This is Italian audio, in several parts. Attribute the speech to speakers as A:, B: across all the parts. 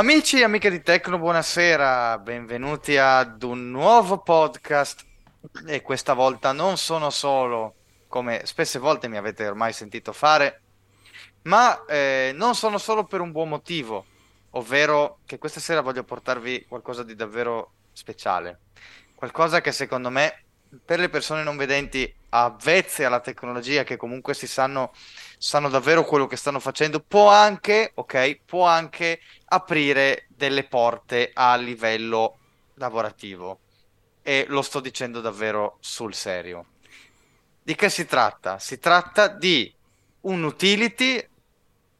A: Amici e amiche di Tecno, buonasera, benvenuti ad un nuovo podcast. E questa volta non sono solo, come spesse volte mi avete ormai sentito fare, ma eh, non sono solo per un buon motivo, ovvero che questa sera voglio portarvi qualcosa di davvero speciale, qualcosa che secondo me per le persone non vedenti avvezze alla tecnologia che comunque si sanno, sanno davvero quello che stanno facendo, può anche, ok, può anche aprire delle porte a livello lavorativo. E lo sto dicendo davvero sul serio. Di che si tratta? Si tratta di un utility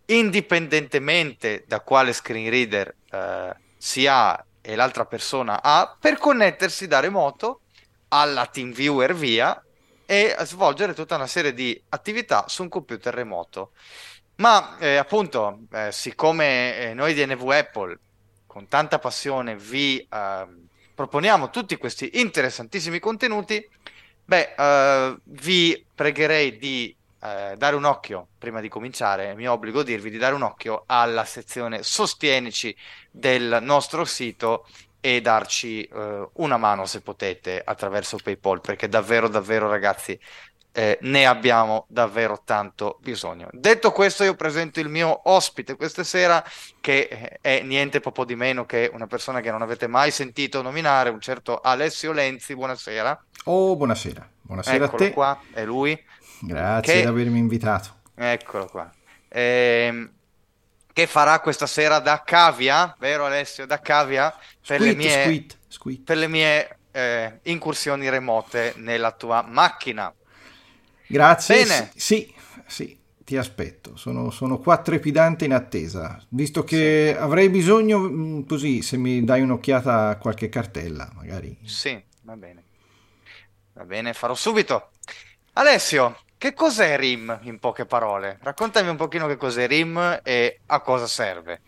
A: indipendentemente da quale screen reader eh, si ha e l'altra persona ha per connettersi da remoto alla TeamViewer via e svolgere tutta una serie di attività su un computer remoto. Ma eh, appunto, eh, siccome eh, noi di NV Apple con tanta passione vi ehm, proponiamo tutti questi interessantissimi contenuti, beh, eh, vi pregherei di eh, dare un occhio prima di cominciare, mi obbligo a dirvi di dare un occhio alla sezione Sostienici del nostro sito e darci eh, una mano se potete attraverso PayPal perché davvero davvero ragazzi eh, ne abbiamo davvero tanto bisogno. Detto questo, io presento il mio ospite questa sera, che eh, è niente poco di meno che una persona che non avete mai sentito nominare, un certo Alessio Lenzi. Buonasera.
B: Oh, buonasera. Buonasera
A: Eccolo
B: a te.
A: qua, è lui.
B: Grazie
A: che...
B: di avermi invitato.
A: Eccolo qua. Ehm che farà questa sera da cavia, vero Alessio? Da cavia per
B: Squid,
A: le mie,
B: squid, squid.
A: Per le mie eh, incursioni remote nella tua macchina.
B: Grazie.
A: Bene.
B: Sì, sì, ti aspetto. Sono, sono qua trepidante in attesa, visto che sì. avrei bisogno, mh, così, se mi dai un'occhiata a qualche cartella, magari.
A: Sì, va bene. Va bene, farò subito. Alessio, che cos'è RIM in poche parole? Raccontami un pochino che cos'è RIM e a cosa serve.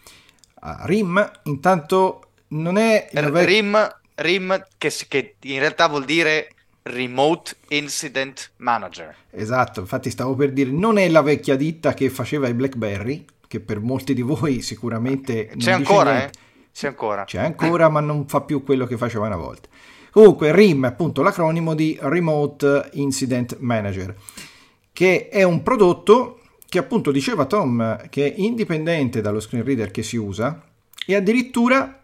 B: Uh, RIM, intanto, non è...
A: R- vec- RIM, RIM che, che in realtà vuol dire Remote Incident Manager.
B: Esatto, infatti stavo per dire, non è la vecchia ditta che faceva i BlackBerry, che per molti di voi sicuramente...
A: C'è ancora, eh? C'è ancora.
B: C'è ancora, ma non fa più quello che faceva una volta. Comunque, RIM è appunto l'acronimo di Remote Incident Manager, che è un prodotto che appunto diceva Tom che è indipendente dallo screen reader che si usa e addirittura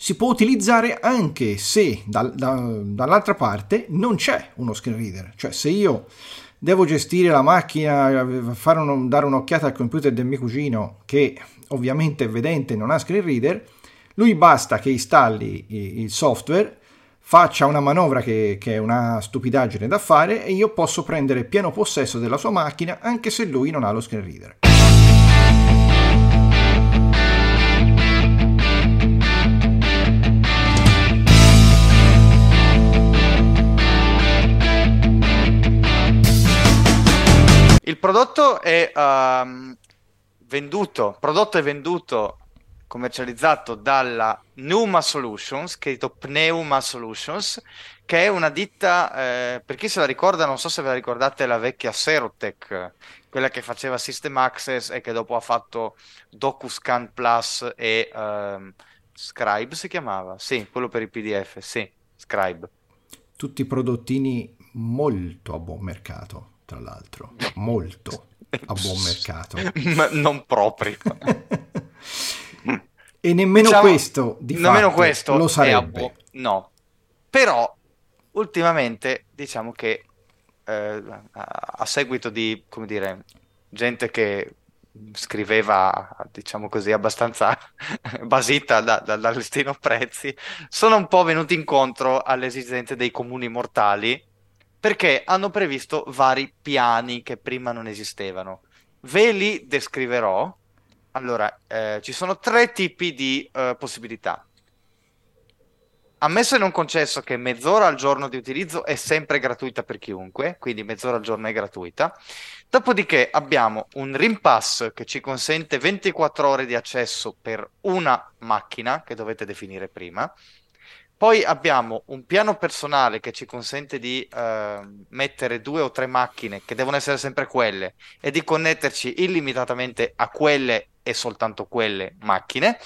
B: si può utilizzare anche se da, da, dall'altra parte non c'è uno screen reader. Cioè se io devo gestire la macchina, fare un, dare un'occhiata al computer del mio cugino che ovviamente è vedente e non ha screen reader, lui basta che installi il software, faccia una manovra che, che, è una stupidaggine da fare e io posso prendere pieno possesso della sua macchina anche se lui non ha lo screen reader.
A: Il prodotto è um, venduto, prodotto è venduto, commercializzato dalla Pneuma Solutions, scritto Pneuma Solutions, che è una ditta, eh, per chi se la ricorda, non so se ve la ricordate, la vecchia Serotech, quella che faceva System Access e che dopo ha fatto DocuScan Plus e um, Scribe si chiamava? Sì, quello per i PDF, sì, Scribe.
B: Tutti prodottini molto a buon mercato tra l'altro, molto a buon mercato.
A: Ma non proprio.
B: e nemmeno diciamo, questo, di nemmeno questo lo sarebbe.
A: Bu- no, però ultimamente diciamo che eh, a seguito di, come dire, gente che scriveva, diciamo così, abbastanza basita da, da, dal listino prezzi, sono un po' venuti incontro alle esigenze dei comuni mortali perché hanno previsto vari piani che prima non esistevano. Ve li descriverò. Allora, eh, ci sono tre tipi di eh, possibilità. Ammesso e non concesso che mezz'ora al giorno di utilizzo è sempre gratuita per chiunque, quindi mezz'ora al giorno è gratuita. Dopodiché abbiamo un Rimpass che ci consente 24 ore di accesso per una macchina che dovete definire prima poi abbiamo un piano personale che ci consente di eh, mettere due o tre macchine che devono essere sempre quelle e di connetterci illimitatamente a quelle e soltanto quelle macchine.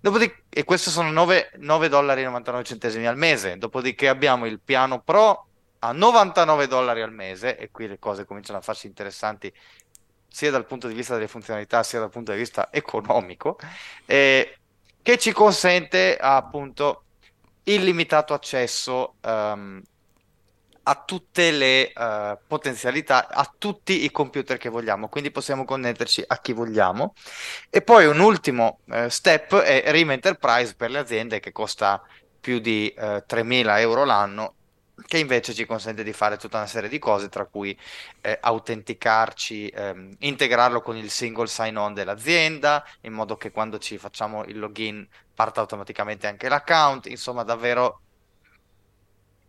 A: Dopodiché, e questi sono 9,99 dollari al mese. Dopodiché abbiamo il piano Pro a 99 dollari al mese e qui le cose cominciano a farsi interessanti sia dal punto di vista delle funzionalità sia dal punto di vista economico eh, che ci consente appunto illimitato accesso um, a tutte le uh, potenzialità, a tutti i computer che vogliamo, quindi possiamo connetterci a chi vogliamo. E poi un ultimo uh, step è RIM Enterprise per le aziende che costa più di uh, eh, 3.000 euro l'anno che invece ci consente di fare tutta una serie di cose, tra cui eh, autenticarci, ehm, integrarlo con il single sign-on dell'azienda, in modo che quando ci facciamo il login parta automaticamente anche l'account, insomma davvero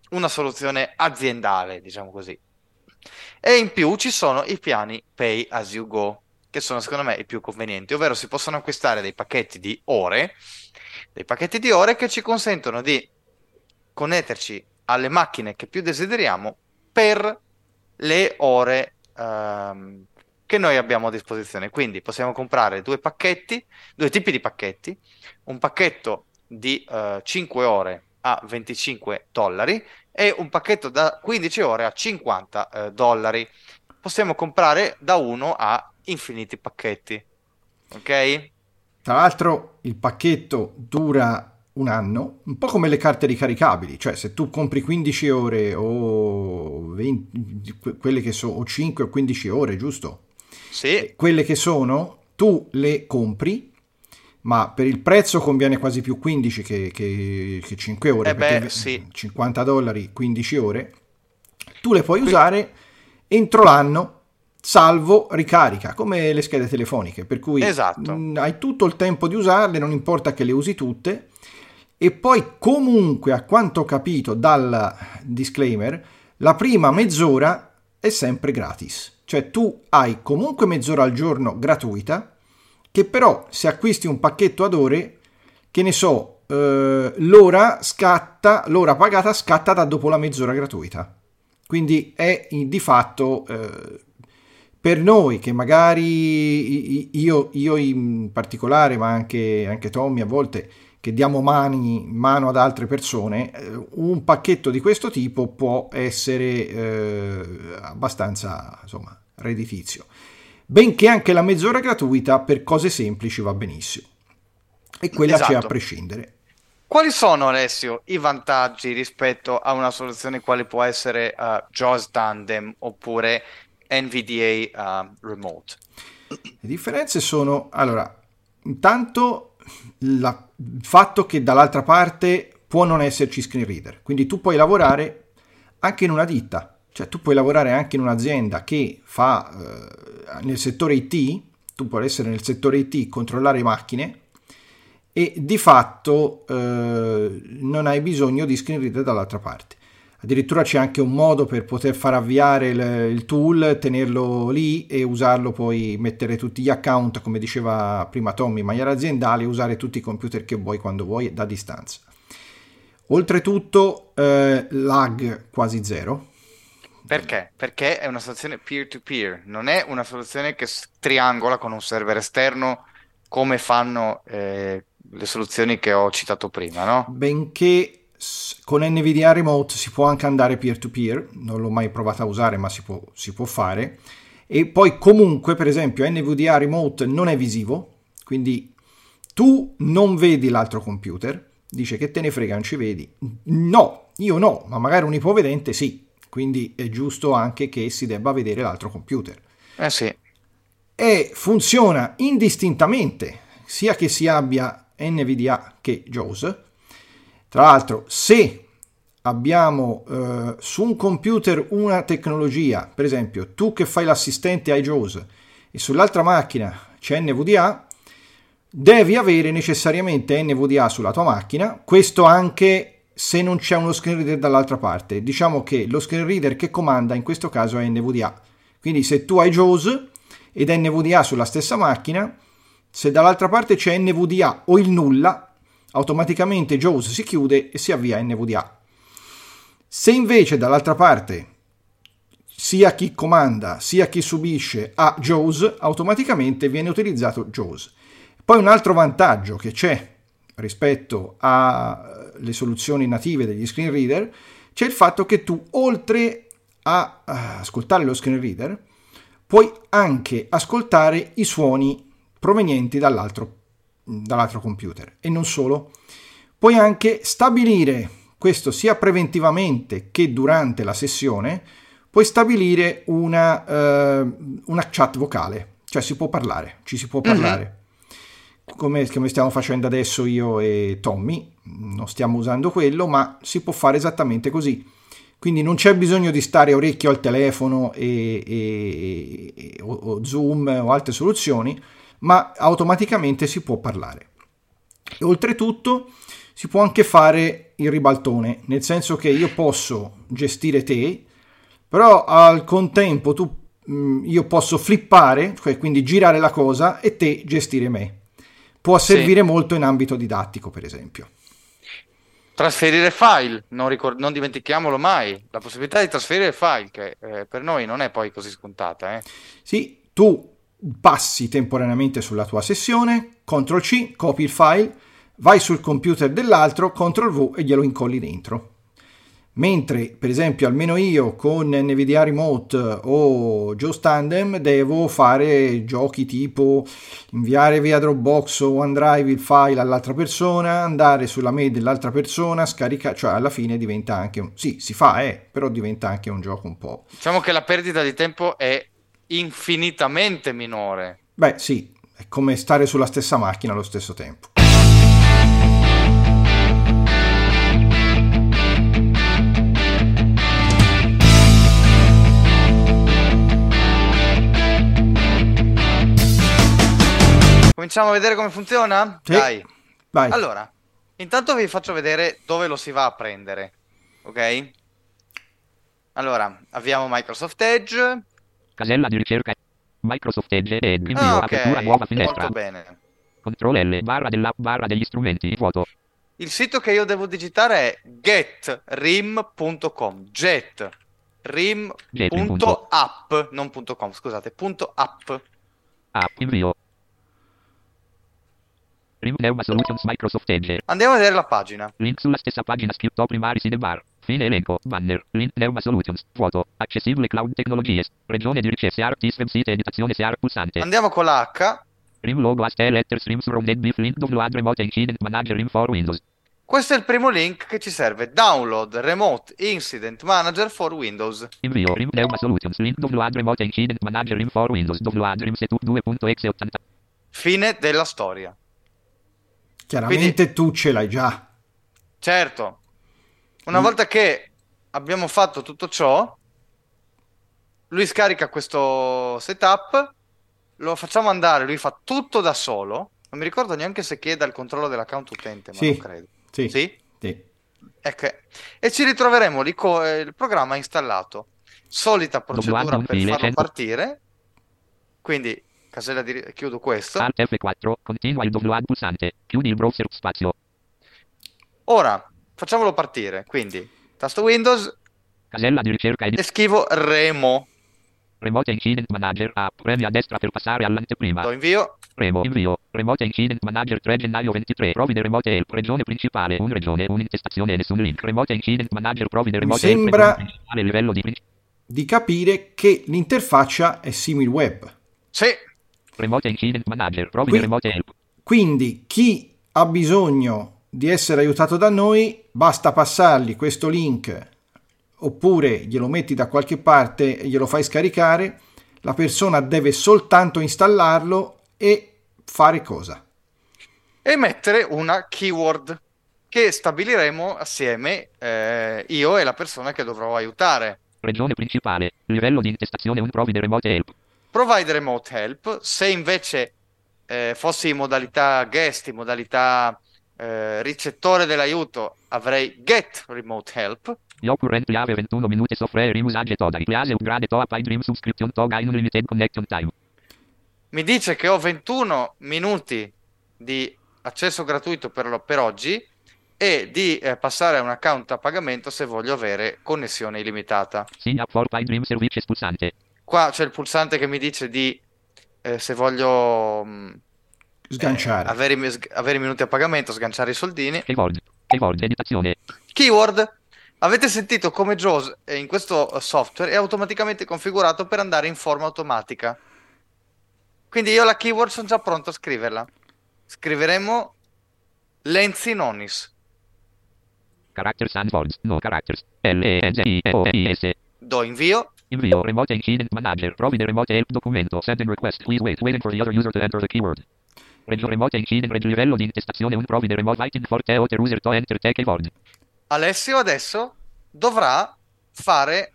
A: una soluzione aziendale, diciamo così. E in più ci sono i piani Pay as you go, che sono secondo me i più convenienti, ovvero si possono acquistare dei pacchetti di ore, dei pacchetti di ore che ci consentono di connetterci alle macchine che più desideriamo per le ore ehm, che noi abbiamo a disposizione. Quindi possiamo comprare due pacchetti, due tipi di pacchetti, un pacchetto di eh, 5 ore a 25 dollari e un pacchetto da 15 ore a 50 eh, dollari. Possiamo comprare da uno a infiniti pacchetti. Ok?
B: Tra l'altro il pacchetto dura un anno, un po' come le carte ricaricabili, cioè se tu compri 15 ore o 20, quelle che sono o 5 o 15 ore, giusto?
A: Sì.
B: Quelle che sono, tu le compri, ma per il prezzo conviene quasi più 15 che, che, che 5 ore,
A: eh beh, sì.
B: 50 dollari, 15 ore, tu le puoi usare entro l'anno salvo ricarica, come le schede telefoniche, per cui
A: esatto.
B: mh, hai tutto il tempo di usarle, non importa che le usi tutte, e poi comunque, a quanto ho capito dal disclaimer, la prima mezz'ora è sempre gratis. Cioè tu hai comunque mezz'ora al giorno gratuita, che però se acquisti un pacchetto ad ore, che ne so, eh, l'ora scatta, l'ora pagata scatta da dopo la mezz'ora gratuita. Quindi è di fatto eh, per noi che magari io, io, in particolare, ma anche, anche Tommy a volte che diamo mani, mano ad altre persone, eh, un pacchetto di questo tipo può essere eh, abbastanza insomma, redditizio. Benché anche la mezz'ora gratuita per cose semplici va benissimo. E quella esatto. c'è a prescindere.
A: Quali sono, Alessio, i vantaggi rispetto a una soluzione quale può essere uh, JAWS Tandem oppure NVDA uh, Remote?
B: Le differenze sono, allora, intanto la, il fatto che dall'altra parte può non esserci screen reader, quindi tu puoi lavorare anche in una ditta, cioè tu puoi lavorare anche in un'azienda che fa eh, nel settore IT, tu puoi essere nel settore IT, controllare macchine e di fatto eh, non hai bisogno di screen reader dall'altra parte. Addirittura c'è anche un modo per poter far avviare il, il, tool, tenerlo lì e usarlo poi, mettere tutti gli account, come diceva prima Tommy, in maniera aziendale, usare tutti i computer che vuoi quando vuoi da distanza. Oltretutto, eh, lag quasi zero.
A: Perché? Perché è una soluzione peer-to-peer, non è una soluzione che triangola con un server esterno come fanno eh, le soluzioni che ho citato prima, no?
B: Benché con NVDA Remote si può anche andare peer to peer, non l'ho mai provato a usare ma si può, si può fare. E poi comunque per esempio NVDA Remote non è visivo, quindi tu non vedi l'altro computer, dice che te ne frega, non ci vedi. No, io no, ma magari un ipovedente sì, quindi è giusto anche che si debba vedere l'altro computer.
A: Eh sì.
B: E funziona indistintamente, sia che si abbia NVDA che JAWS, tra l'altro, se abbiamo eh, su un computer una tecnologia, per esempio tu che fai l'assistente ai JAWS e sull'altra macchina c'è NVDA, devi avere necessariamente NVDA sulla tua macchina, questo anche se non c'è uno screen reader dall'altra parte. Diciamo che lo screen reader che comanda in questo caso è NVDA. Quindi se tu hai JAWS ed NVDA sulla stessa macchina, se dall'altra parte c'è NVDA o il nulla, automaticamente JAWS si chiude e si avvia NVDA. Se invece dall'altra parte sia chi comanda sia chi subisce ha JAWS, automaticamente viene utilizzato JAWS. Poi un altro vantaggio che c'è rispetto alle soluzioni native degli screen reader c'è il fatto che tu oltre a ascoltare lo screen reader puoi anche ascoltare i suoni provenienti dall'altro, dall'altro computer e non solo puoi anche stabilire questo sia preventivamente che durante la sessione puoi stabilire una, uh, una chat vocale cioè si può parlare ci si può mhm. parlare mm-hmm come, come stiamo facendo adesso io e Tommy, non stiamo usando quello, ma si può fare esattamente così. Quindi non c'è bisogno di stare orecchio al telefono e, e, e, o, o, Zoom o altre soluzioni, ma automaticamente si può parlare. E oltretutto si può anche fare il ribaltone, nel senso che io posso gestire te, però al contempo tu, mm, io posso flippare, cioè quindi girare la cosa e te gestire me può servire sì. molto in ambito didattico, per esempio.
A: Trasferire file, non, ricord- non, dimentichiamolo mai, la possibilità di trasferire file, che eh, per noi non è poi così scontata. Eh.
B: Sì, tu passi temporaneamente sulla tua sessione, CTRL C, copi il file, vai sul computer dell'altro, CTRL V e glielo incolli dentro. Mentre, per esempio, almeno io con NVDA Remote o Joe Tandem devo fare giochi tipo inviare via Dropbox o OneDrive il file all'altra persona, andare sulla mail dell'altra persona, scaricare, cioè alla fine diventa anche un... sì, si fa, eh, però diventa anche un gioco un po'...
A: Diciamo che la perdita di tempo è infinitamente minore.
B: Beh, sì, è come stare sulla stessa macchina allo stesso tempo.
A: Cominciamo a vedere come funziona?
B: Sì. Dai. Vai.
A: Allora, intanto vi faccio vedere dove lo si va a prendere. Ok? Allora, avviamo Microsoft Edge.
C: Casella di ricerca Microsoft Edge e invio ah, okay. apertura nuova finestra.
A: Molto bene.
C: Control L, barra dell'app, barra degli strumenti, vuoto.
A: Il sito che io devo digitare è getrim.com. Get rim.app, non .com, scusate, .app.
C: App, invio. Pneuma Solutions Microsoft Edge.
A: Andiamo a vedere la pagina.
C: Link sulla stessa pagina scritto primari sidebar. Fine elenco. Banner. Link Pneuma Solutions. Vuoto. Accessibile Cloud Technologies. Regione di ricerca SEAR Web Site Editazione SEAR Pulsante.
A: Andiamo con la H.
C: Rim logo AST letters rims from NetBeef link download remote incident manager rim for Windows.
A: Questo è il primo link che ci serve. Download Remote Incident Manager for Windows.
C: Invio Rim Pneuma Solutions. Link download Remote Incident Manager rim for Windows. Download Rim Setup 2.exe 80.
A: Fine della storia.
B: Chiaramente Quindi, tu ce l'hai già.
A: Certo. Una mm. volta che abbiamo fatto tutto ciò, lui scarica questo setup, lo facciamo andare, lui fa tutto da solo. Non mi ricordo neanche se chieda il controllo dell'account utente, ma sì, non credo.
B: Sì.
A: Sì?
B: sì.
A: Ecco. E ci ritroveremo lì con eh, il programma installato. Solita procedura per farlo partire. Quindi casella di chiudo questo.
C: Alt F4, continua il download pulsante, chiudi il browser spazio.
A: Ora, facciamolo partire, quindi tasto Windows,
C: casella di ricerca
A: e scrivo Remo.
C: Remote Incident Manager A, premi a destra per passare all'anteprima.
A: Do invio.
C: Remo, invio. Remote Incident Manager 3 gennaio 23. Provide Remote Help. Regione principale. Un regione, un'intestazione e nessun link. Remote Incident Manager Provide Remote
B: Mi sembra Help. Principale, livello di... di capire che l'interfaccia è simil web.
A: Sì,
C: Remote Incident Manager, provi Qui, Remote Help.
B: Quindi chi ha bisogno di essere aiutato da noi, basta passargli questo link oppure glielo metti da qualche parte e glielo fai scaricare, la persona deve soltanto installarlo e fare cosa?
A: E mettere una keyword che stabiliremo assieme eh, io e la persona che dovrò aiutare.
C: Regione principale, livello di intestazione un provider remote help.
A: Provide remote help. Se invece eh, fossi in modalità guest, in modalità eh, ricettore dell'aiuto, avrei get remote help.
C: Current Java 21 minuti software rimusage toda. Riase upgrade to apply dream subscription toga in unlimited connection time.
A: Mi dice che ho 21 minuti di accesso gratuito per, lo, per oggi e di eh, passare a un account a pagamento se voglio avere connessione illimitata.
C: Sign up for Pine Dream Services pulsante.
A: Qua c'è il pulsante che mi dice di eh, se voglio mh,
B: Sganciare.
A: eh, avere, i mi- sg- avere i minuti a pagamento, sganciare i soldini.
C: Keyword. Keyword editazione.
A: Keyword. Avete sentito come JAWS eh, in questo eh, software è automaticamente configurato per andare in forma automatica. Quindi io la keyword sono già pronto a scriverla. Scriveremo Lenzi Nonis.
C: Characters and words. No characters. L-E-N-Z-I-O-N-I-S.
A: Do invio.
C: Invio remote incident manager. Provide remote help documento. Send and request. Please wait. Waiting for the other user to enter the keyword. Regio remote incident. Regio livello di intestazione. Un provide remote waiting for the other user to enter the keyword.
A: Alessio adesso dovrà fare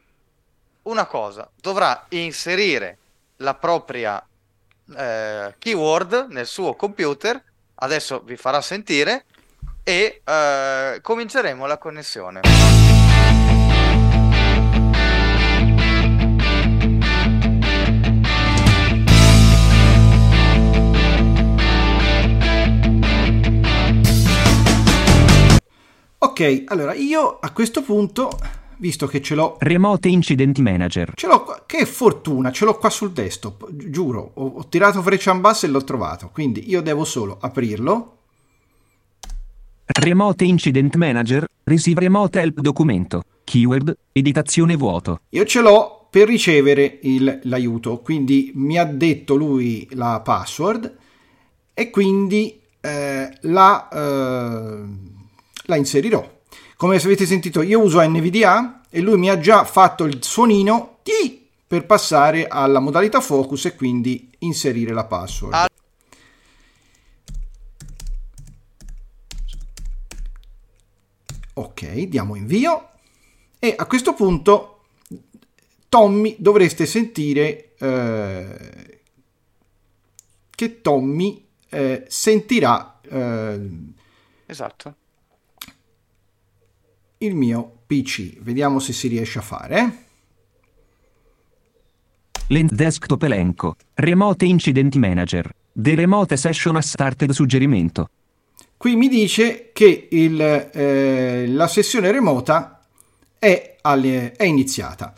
A: una cosa. Dovrà inserire la propria eh, keyword nel suo computer. Adesso vi farà sentire e eh, cominceremo la connessione.
B: Ok, allora io a questo punto, visto che ce l'ho,
D: Remote Incident Manager.
B: ce l'ho qua, che fortuna, ce l'ho qua sul desktop, gi- giuro, ho, ho tirato freccia in basso e l'ho trovato, quindi io devo solo aprirlo,
D: Remote Incident Manager. Receive Remote Help documento. Keyword. Editazione vuoto.
B: io ce l'ho per ricevere il- l'aiuto, quindi mi ha detto lui la password e quindi eh, la, eh, la inserirò. Come avete sentito io uso NVDA e lui mi ha già fatto il suonino ti per passare alla modalità focus e quindi inserire la password.
A: Ah.
B: Ok, diamo invio e a questo punto Tommy dovreste sentire eh, che Tommy eh, sentirà eh,
A: Esatto.
B: Il mio PC. Vediamo se si riesce a fare.
D: Lent Desktop elenco. Remote Incident Manager. The Remote Session has started suggerimento.
B: Qui mi dice che il, eh, la sessione remota è, alle- è iniziata.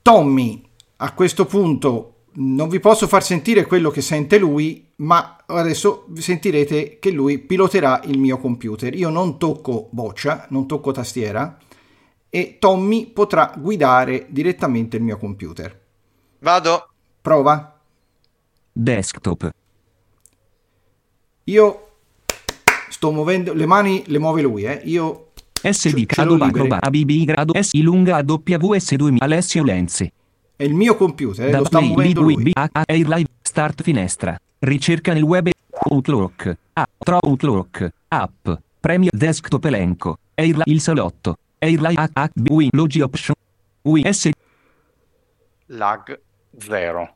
B: Tommy, a questo punto non vi posso far sentire quello che sente lui, ma adesso sentirete che lui piloterà il mio computer. Io non tocco boccia, non tocco tastiera e Tommy potrà guidare direttamente il mio computer.
A: Vado.
B: Prova.
D: Desktop.
B: Io sto muovendo le mani, le muove lui, eh. Io
D: SD Cado. Bacroba ABB grado S lunga AWS 2000 Alessio Lenzi.
B: È il mio computer, eh,
D: Da
B: lo sta
D: Play
B: muovendo lui.
D: B A Air Live Start finestra. Ricerca nel web Outlook. A Tro Outlook. App. Premio Desktop elenco. Air il salotto. Airline HB Win Logi Option. WS
A: Lag zero.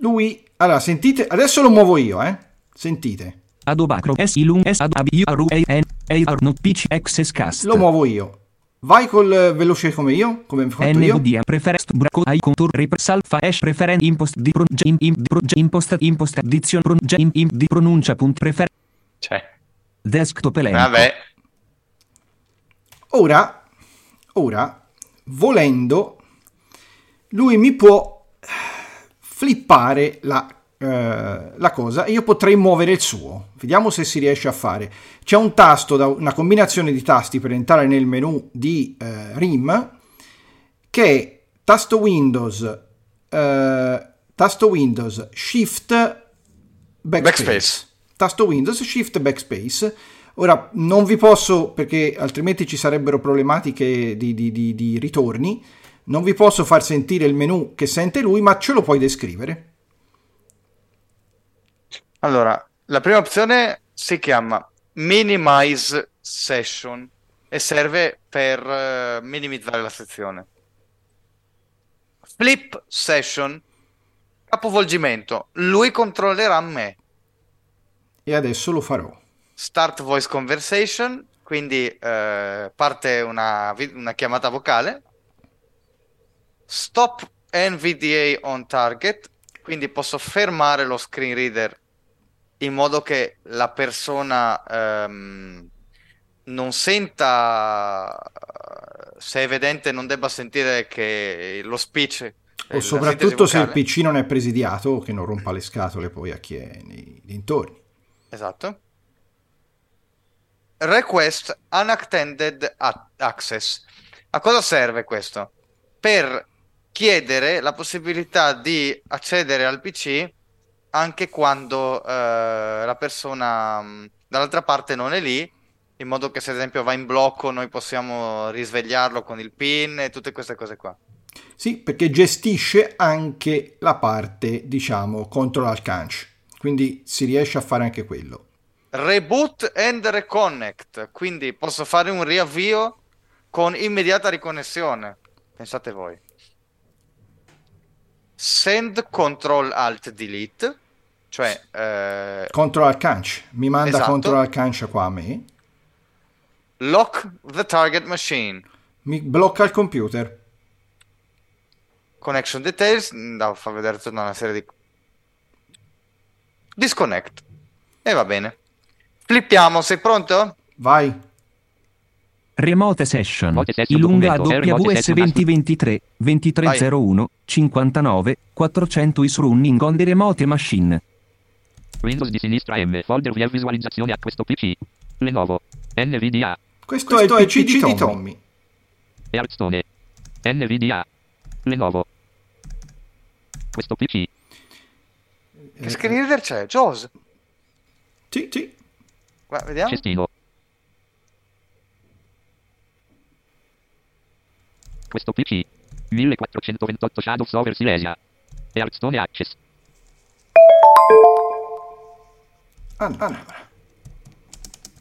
B: Lui, allora sentite, adesso lo muovo io, eh. Sentite,
D: Adobacro S Ilum S Ad Ab Aru Air Air Not PC Access Cast.
B: lo muovo io. Vai col eh, veloce come io, come ho fatto io.
D: NVDA Preferest Braco I Contour Repress Alpha Hash Preferen Impost di Proge Im Im di Proge Impost Impost Addition Proge Im Im di pronuncia punt prefer
A: Cioè,
D: Desktop elenco.
A: vabbè.
B: Ora, ora, volendo, lui mi può flippare la, eh, la cosa e io potrei muovere il suo. Vediamo se si riesce a fare. C'è un tasto, da, una combinazione di tasti per entrare nel menu di eh, RIM che è tasto Windows, eh, tasto Windows, Shift, backspace.
A: Backspace.
B: Tasto Windows, Shift, Backspace. Ora non vi posso, perché altrimenti ci sarebbero problematiche di, di- di- di ritorni, non vi posso far sentire il menu che sente lui, ma ce lo puoi descrivere.
A: Allora, la prima opzione si chiama Minimize Session e serve per eh, minimizzare la sezione. Flip Session, capovolgimento. Lui controllerà me.
B: E adesso lo farò.
A: Start Voice Conversation, quindi eh, parte una, una chiamata vocale. Stop NVDA on target, quindi posso fermare lo screen reader in modo che la persona ehm, non senta, se è evidente, non debba sentire che lo speech...
B: O soprattutto se il PC non è presidiato, che non rompa le scatole poi a chi è nei dintorni.
A: Esatto. Request unattended access. A cosa serve questo? Per chiedere la possibilità di accedere al PC anche quando eh, la persona mh, dall'altra parte non è lì, in modo che se ad esempio va in blocco noi possiamo risvegliarlo con il PIN e tutte queste cose qua.
B: Sì, perché gestisce anche la parte, diciamo, control al canch. Quindi si riesce a fare anche quello.
A: Reboot and reconnect, quindi posso fare un riavvio con immediata riconnessione. Pensate voi. Send control alt delete, cioè eh,
B: Control al canch. Mi manda
A: Esatto.
B: control al canch qua a me.
A: lock the target machine.
B: Mi blocca il computer.
A: Connection details, mm, da far vedere tutta una serie di disconnect. E va bene. Flippiamo, sei pronto?
B: Vai.
D: Remote session. Ilunga
C: eh, remote
D: AWS
C: session
D: 2023 2301 59 400 is running on the remote machine.
C: Windows di sinistra M. Folder via visualizzazione a questo PC. Lenovo. NVDA.
B: Questo,
A: Questo
B: è il PC, di Tommy.
C: Hearthstone. NVDA. Lenovo. Questo PC.
A: Che screen reader c'è? JAWS.
B: Sì, sì.
A: Guarda, vediamo.
C: Cestino. Questo PC. 1428 Shadows over Silesia. Hearthstone Access.
B: Allora.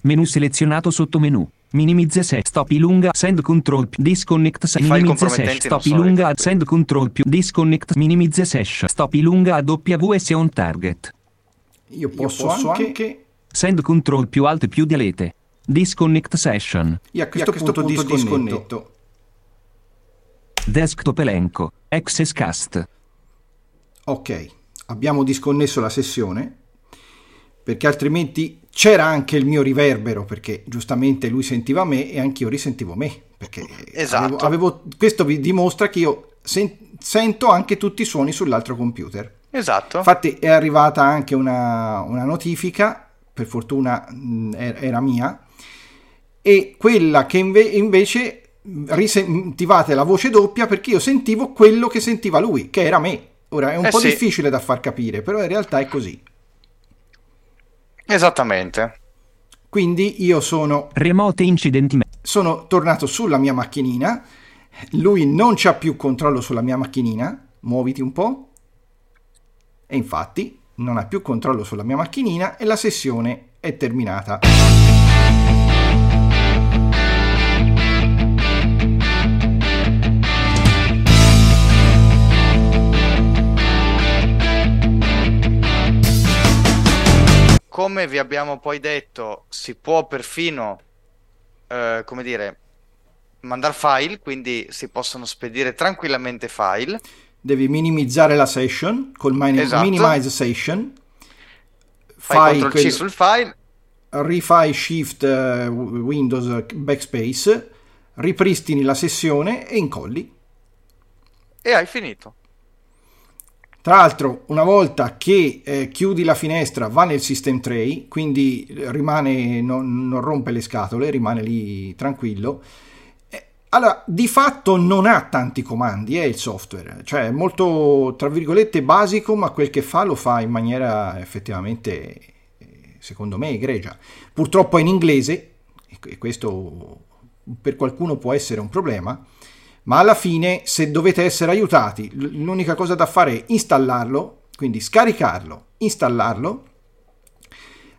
D: Menu selezionato sotto menu. Minimizze se stop ilunga send control più disconnect se minimizze se stop ilunga
A: letti.
D: send control più disconnect minimizze sesh stop ilunga AWS on target.
B: Io posso, anche...
D: Send control più alt più delete. Disconnect session.
B: Io a questo, punto, disconnetto.
D: Desktop elenco. Access cast.
B: Ok, abbiamo disconnesso la sessione perché altrimenti c'era anche il mio riverbero perché giustamente lui sentiva me e anch'io risentivo me perché
A: Esatto.
B: avevo, avevo- questo vi dimostra che io sen- sento anche tutti i suoni sull'altro computer.
A: Esatto.
B: Infatti è arrivata anche una, una notifica, per fortuna mh, er- era mia, e quella che inve- invece risentivate la voce doppia perché io sentivo quello che sentiva lui, che era me. Ora è un
A: Eh
B: po'
A: sì.
B: difficile da far capire, però in realtà è così.
A: Esattamente.
B: Quindi io sono,
D: Remote incident me-
B: sono tornato sulla mia macchinina, lui non c'ha più controllo sulla mia macchinina, muoviti un po', e infatti non ha più controllo sulla mia macchinina e la sessione è terminata.
A: Come vi abbiamo poi detto, si può perfino, eh, come dire, mandare file, quindi si possono spedire tranquillamente file.
B: Devi minimizzare la session col min-
A: Esatto.
B: minimize session.
A: Fai
B: Fai
A: CTRL C
B: quel-
A: sul file,
B: rifai shift eh, Windows eh, backspace, ripristini la sessione e incolli.
A: e hai finito.
B: Tra l'altro, una volta che eh, chiudi la finestra, va nel system tray, quindi rimane, non, non rompe le scatole, rimane lì tranquillo. Eh, Allora, di fatto non ha tanti comandi, è il software, cioè è molto, tra virgolette, basico, ma quel che fa lo fa in maniera effettivamente, eh, secondo me, egregia. Purtroppo è in inglese, e questo per qualcuno può essere un problema, ma alla fine se dovete essere aiutati l'unica cosa da fare è installarlo quindi scaricarlo installarlo.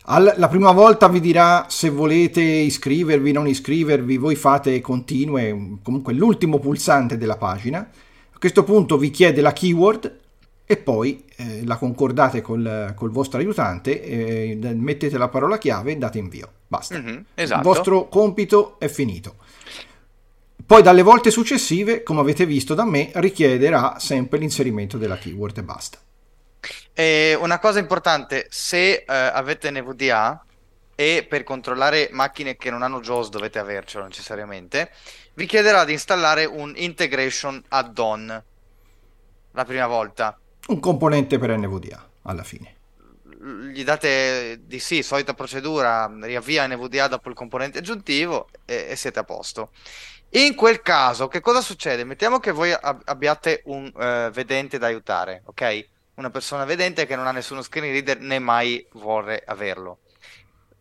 B: Al- la prima volta vi dirà se volete iscrivervi non iscrivervi voi fate continue comunque l'ultimo pulsante della pagina. A questo punto vi chiede la keyword e poi eh, la concordate col, col vostro aiutante eh, mettete la parola chiave e date invio. Basta.
A: Mhm, esatto.
B: il vostro compito è finito poi dalle volte successive, come avete visto da me, richiederà sempre l'inserimento della keyword e basta.
A: E una cosa importante, se eh, avete NVDA e per controllare macchine che non hanno JAWS dovete avercelo necessariamente, vi chiederà di installare un integration add-on la prima volta.
B: Un componente per NVDA alla fine.
A: Gli date di sì, solita procedura, riavvia NVDA dopo il componente aggiuntivo e, e siete a posto. In quel caso, che cosa succede? Mettiamo che voi ab- abbiate un uh, vedente da aiutare, ok? Una persona vedente che non ha nessuno screen reader né mai vorrei averlo.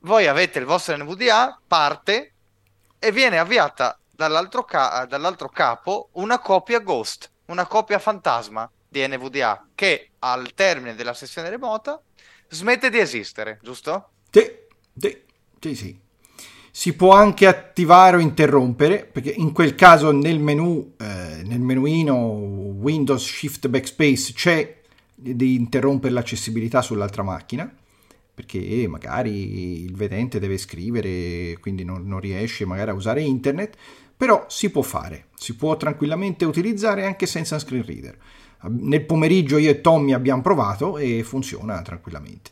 A: Voi avete il vostro NVDA, parte e viene avviata dall'altro, ca- dall'altro capo una copia ghost, una copia fantasma di NVDA che al termine della sessione remota smette di esistere, giusto?
B: Sì, sì, sì, sì. Si può anche attivare o interrompere, perché in quel caso nel menu, eh, nel menuino Windows Shift Backspace c'è di interrompere l'accessibilità sull'altra macchina, perché magari il vedente deve scrivere, quindi non, non riesce magari a usare internet, però si può fare, si può tranquillamente utilizzare anche senza screen reader. Nel pomeriggio io e Tommy abbiamo provato e funziona tranquillamente.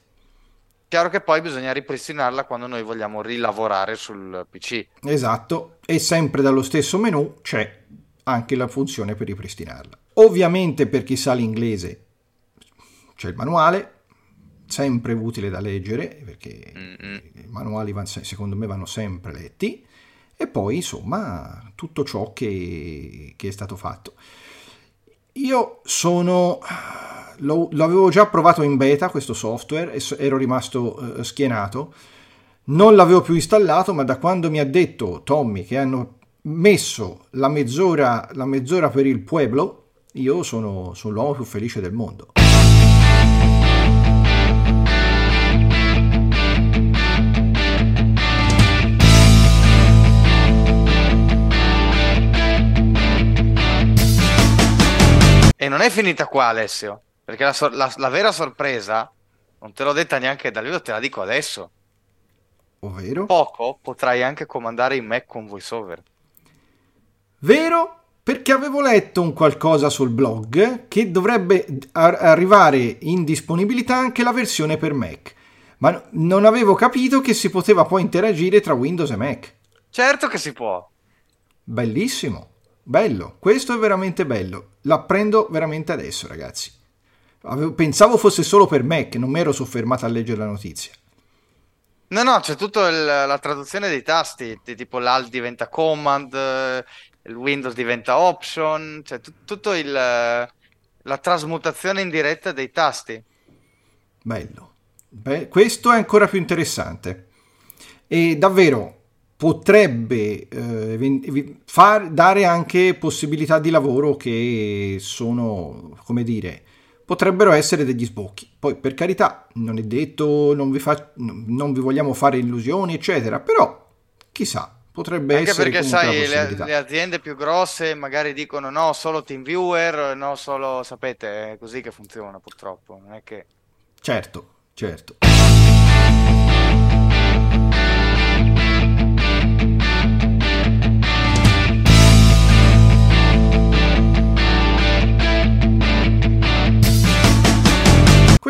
A: Chiaro che poi bisogna ripristinarla quando noi vogliamo rilavorare sul PC.
B: Esatto, e sempre dallo stesso menu c'è anche la funzione per ripristinarla. Ovviamente per chi sa l'inglese c'è il manuale, sempre utile da leggere, perché Mm-mm. i manuali van, secondo me vanno sempre letti, e poi insomma tutto ciò che, che è stato fatto. Io sono lo, l'avevo già provato in beta questo software e ero rimasto eh, schienato. Non l'avevo più installato, ma da quando mi ha detto Tommy che hanno messo la mezz'ora, la mezz'ora per il Pueblo, io sono, sono l'uomo più felice del mondo.
A: E non è finita qua, Alessio. Perché la, sor- la, la vera sorpresa, non te l'ho detta neanche da lui, te la dico adesso.
B: Ovvero?
A: Poco potrai anche comandare in Mac con VoiceOver.
B: Vero? Perché avevo letto un qualcosa sul blog che dovrebbe ar- arrivare in disponibilità anche la versione per Mac. Ma n- non avevo capito che si poteva poi interagire tra Windows e Mac.
A: Certo che si può.
B: Bellissimo. Bello. Questo è veramente bello. L'apprendo veramente adesso, ragazzi. Avevo, pensavo fosse solo per me, che non mi ero soffermato a leggere la notizia.
A: No, no, c'è tutta la traduzione dei tasti, tipo l'alt diventa command, il Windows diventa option, cioè t- tutto il, la trasmutazione in diretta dei tasti.
B: Bello. Beh, questo è ancora più interessante. E davvero potrebbe eh, far, dare anche possibilità di lavoro che sono, come dire, potrebbero essere degli sbocchi. Poi, per carità, non è detto, non vi, fa, non vi vogliamo fare illusioni, eccetera, però chissà, potrebbe
A: Anche
B: essere
A: perché sai, le, le, aziende più grosse magari dicono no, solo TeamViewer, no, solo, sapete, è così che funziona purtroppo, non è che...
B: Certo, certo.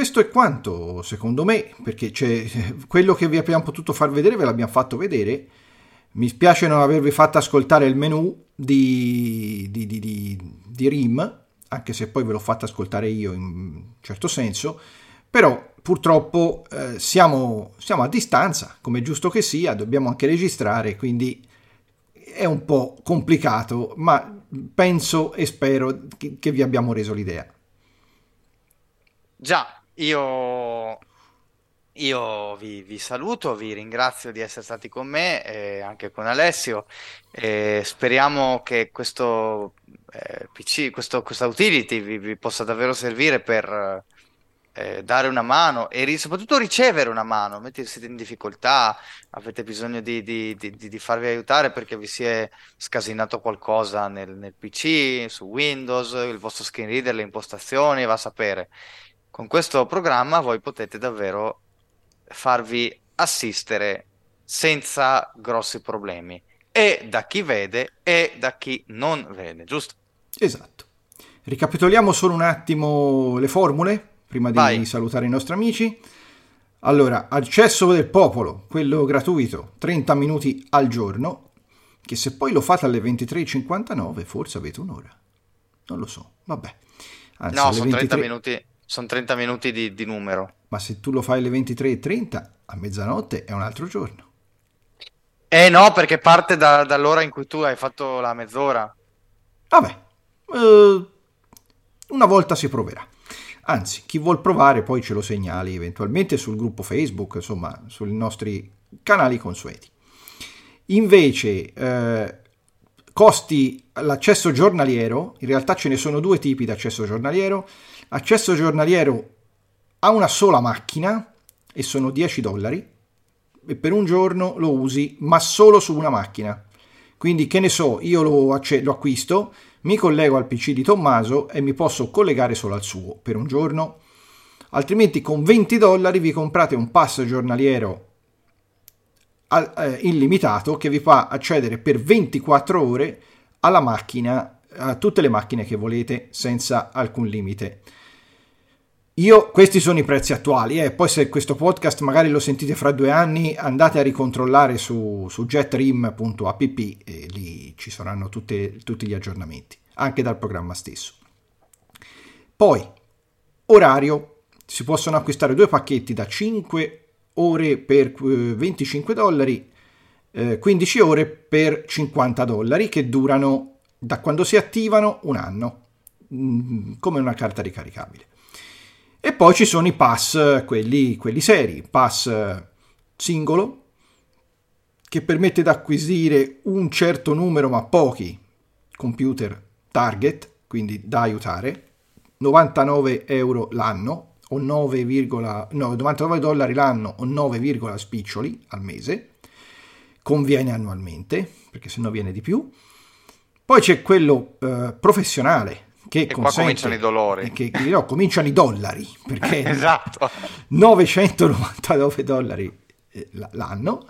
B: Questo è quanto, secondo me, perché quello che vi abbiamo potuto far vedere ve l'abbiamo fatto vedere. Mi spiace non avervi fatto ascoltare il menu di, di, di, di, RIM, anche se poi ve l'ho fatto ascoltare io in certo senso, però purtroppo eh, siamo, siamo a distanza, come è giusto che sia, dobbiamo anche registrare, quindi è un po' complicato, ma penso e spero che, che vi abbiamo reso l'idea.
A: Già, io, io vi, vi saluto, vi ringrazio di essere stati con me e anche con Alessio. E speriamo che questo eh, PC, questo, questa utility vi, vi possa davvero servire per eh, dare una mano e ri- soprattutto ricevere una mano. Mentre siete in difficoltà, avete bisogno di, di, di, di, farvi aiutare perché vi si è scasinato qualcosa nel, nel PC, su Windows, il vostro screen reader, le impostazioni, va a sapere con questo programma voi potete davvero farvi assistere senza grossi problemi e da chi vede e da chi non vede, giusto?
B: Esatto. Ricapitoliamo solo un attimo le formule prima di
A: Vai.
B: salutare i nostri amici. Allora, accesso del popolo, quello gratuito, 30 minuti al giorno, che se poi lo fate alle 23.59 forse avete un'ora. Non lo so, vabbè. Anzi,
A: No, sono 30
B: 23
A: minuti, son 30 minuti di, di numero.
B: Ma se tu lo fai alle 23.30, a mezzanotte è un altro giorno.
A: Eh no, perché parte da- dall'ora in cui tu hai fatto la mezz'ora.
B: Vabbè, eh, una volta si proverà. Anzi, chi vuol provare poi ce lo segnali eventualmente sul gruppo Facebook, insomma, sui nostri canali consueti. Invece, eh, costi l'accesso giornaliero, in realtà ce ne sono due tipi di accesso giornaliero. Accesso giornaliero a una sola macchina e sono 10 dollari e per un giorno lo usi, ma solo su una macchina. Quindi, che ne so, io lo, acce- lo acquisto, mi collego al PC di Tommaso e mi posso collegare solo al suo per un giorno. Altrimenti, con 20 dollari vi comprate un pass giornaliero al- eh, illimitato che vi fa accedere per 24 ore alla macchina, a tutte le macchine che volete senza alcun limite. Io, questi sono i prezzi attuali, eh. poi se questo podcast magari lo sentite fra due anni andate a ricontrollare su, su jetrim.app e lì ci saranno tutte- tutti gli aggiornamenti, anche dal programma stesso. Poi, orario, si possono acquistare due pacchetti da 5 ore per eh, 25 dollari, eh, 15 ore per 50 dollari che durano da quando si attivano un anno, mm, come una carta ricaricabile. E poi ci sono i pass, quelli, quelli seri, pass singolo, che permette di acquisire un certo numero, ma pochi, computer target, quindi da aiutare, 99 euro l'anno, o 9, no, 99 dollari l'anno o 9, spiccioli al mese, conviene annualmente, perché se no viene di più. Poi c'è quello eh, professionale, che
A: E qua
B: consente...
A: cominciano i dolori.
B: Che, no, cominciano i dollari, perché
A: Esatto.
B: 999 dollari eh, l'anno,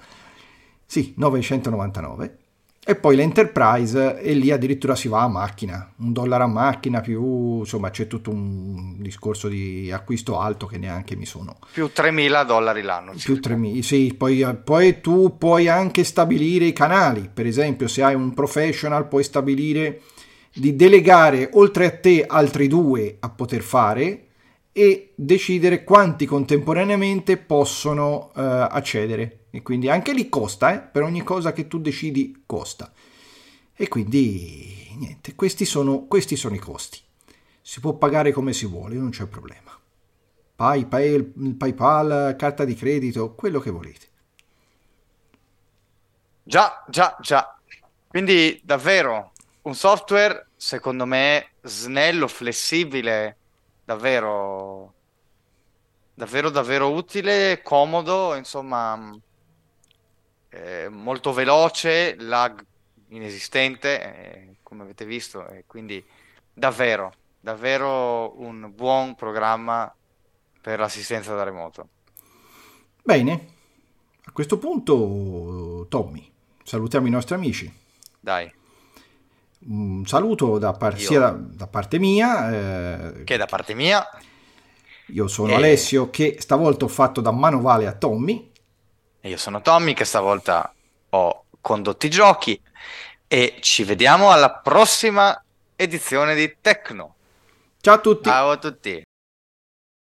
B: sì, 999, e poi l'Enterprise e lì addirittura si va a macchina, un dollaro a macchina più, insomma c'è tutto un discorso di acquisto alto che neanche mi sono
A: Più 3.000 dollari l'anno.
B: più 3.000, sì, poi, poi tu puoi anche stabilire i canali, per esempio se hai un professional puoi stabilire di delegare oltre a te altri due a poter fare e decidere quanti contemporaneamente possono eh, accedere. E quindi anche lì costa, eh? per ogni cosa che tu decidi costa. E quindi niente, questi sono, questi sono i costi. Si può pagare come si vuole, non c'è problema. PayPal, PayPal, carta di credito, quello che volete.
A: Già, già, già. Quindi davvero un software, secondo me, snello, flessibile, davvero, davvero, davvero utile, comodo, insomma, eh, molto veloce, lag inesistente, eh, come avete visto, e quindi davvero, davvero un buon programma per l'assistenza da remoto.
B: Bene, a questo punto, Tommy, salutiamo i nostri amici.
A: Dai,
B: Un saluto da, par- sia da, da parte mia. eh,
A: che da parte mia,
B: io sono
A: Eh.
B: Alessio, che stavolta ho fatto da manovale a Tommy.
A: E Io sono Tommy che stavolta ho condotto i giochi e ci vediamo alla prossima edizione di Tecno.
B: Ciao a tutti!
A: Ciao a tutti.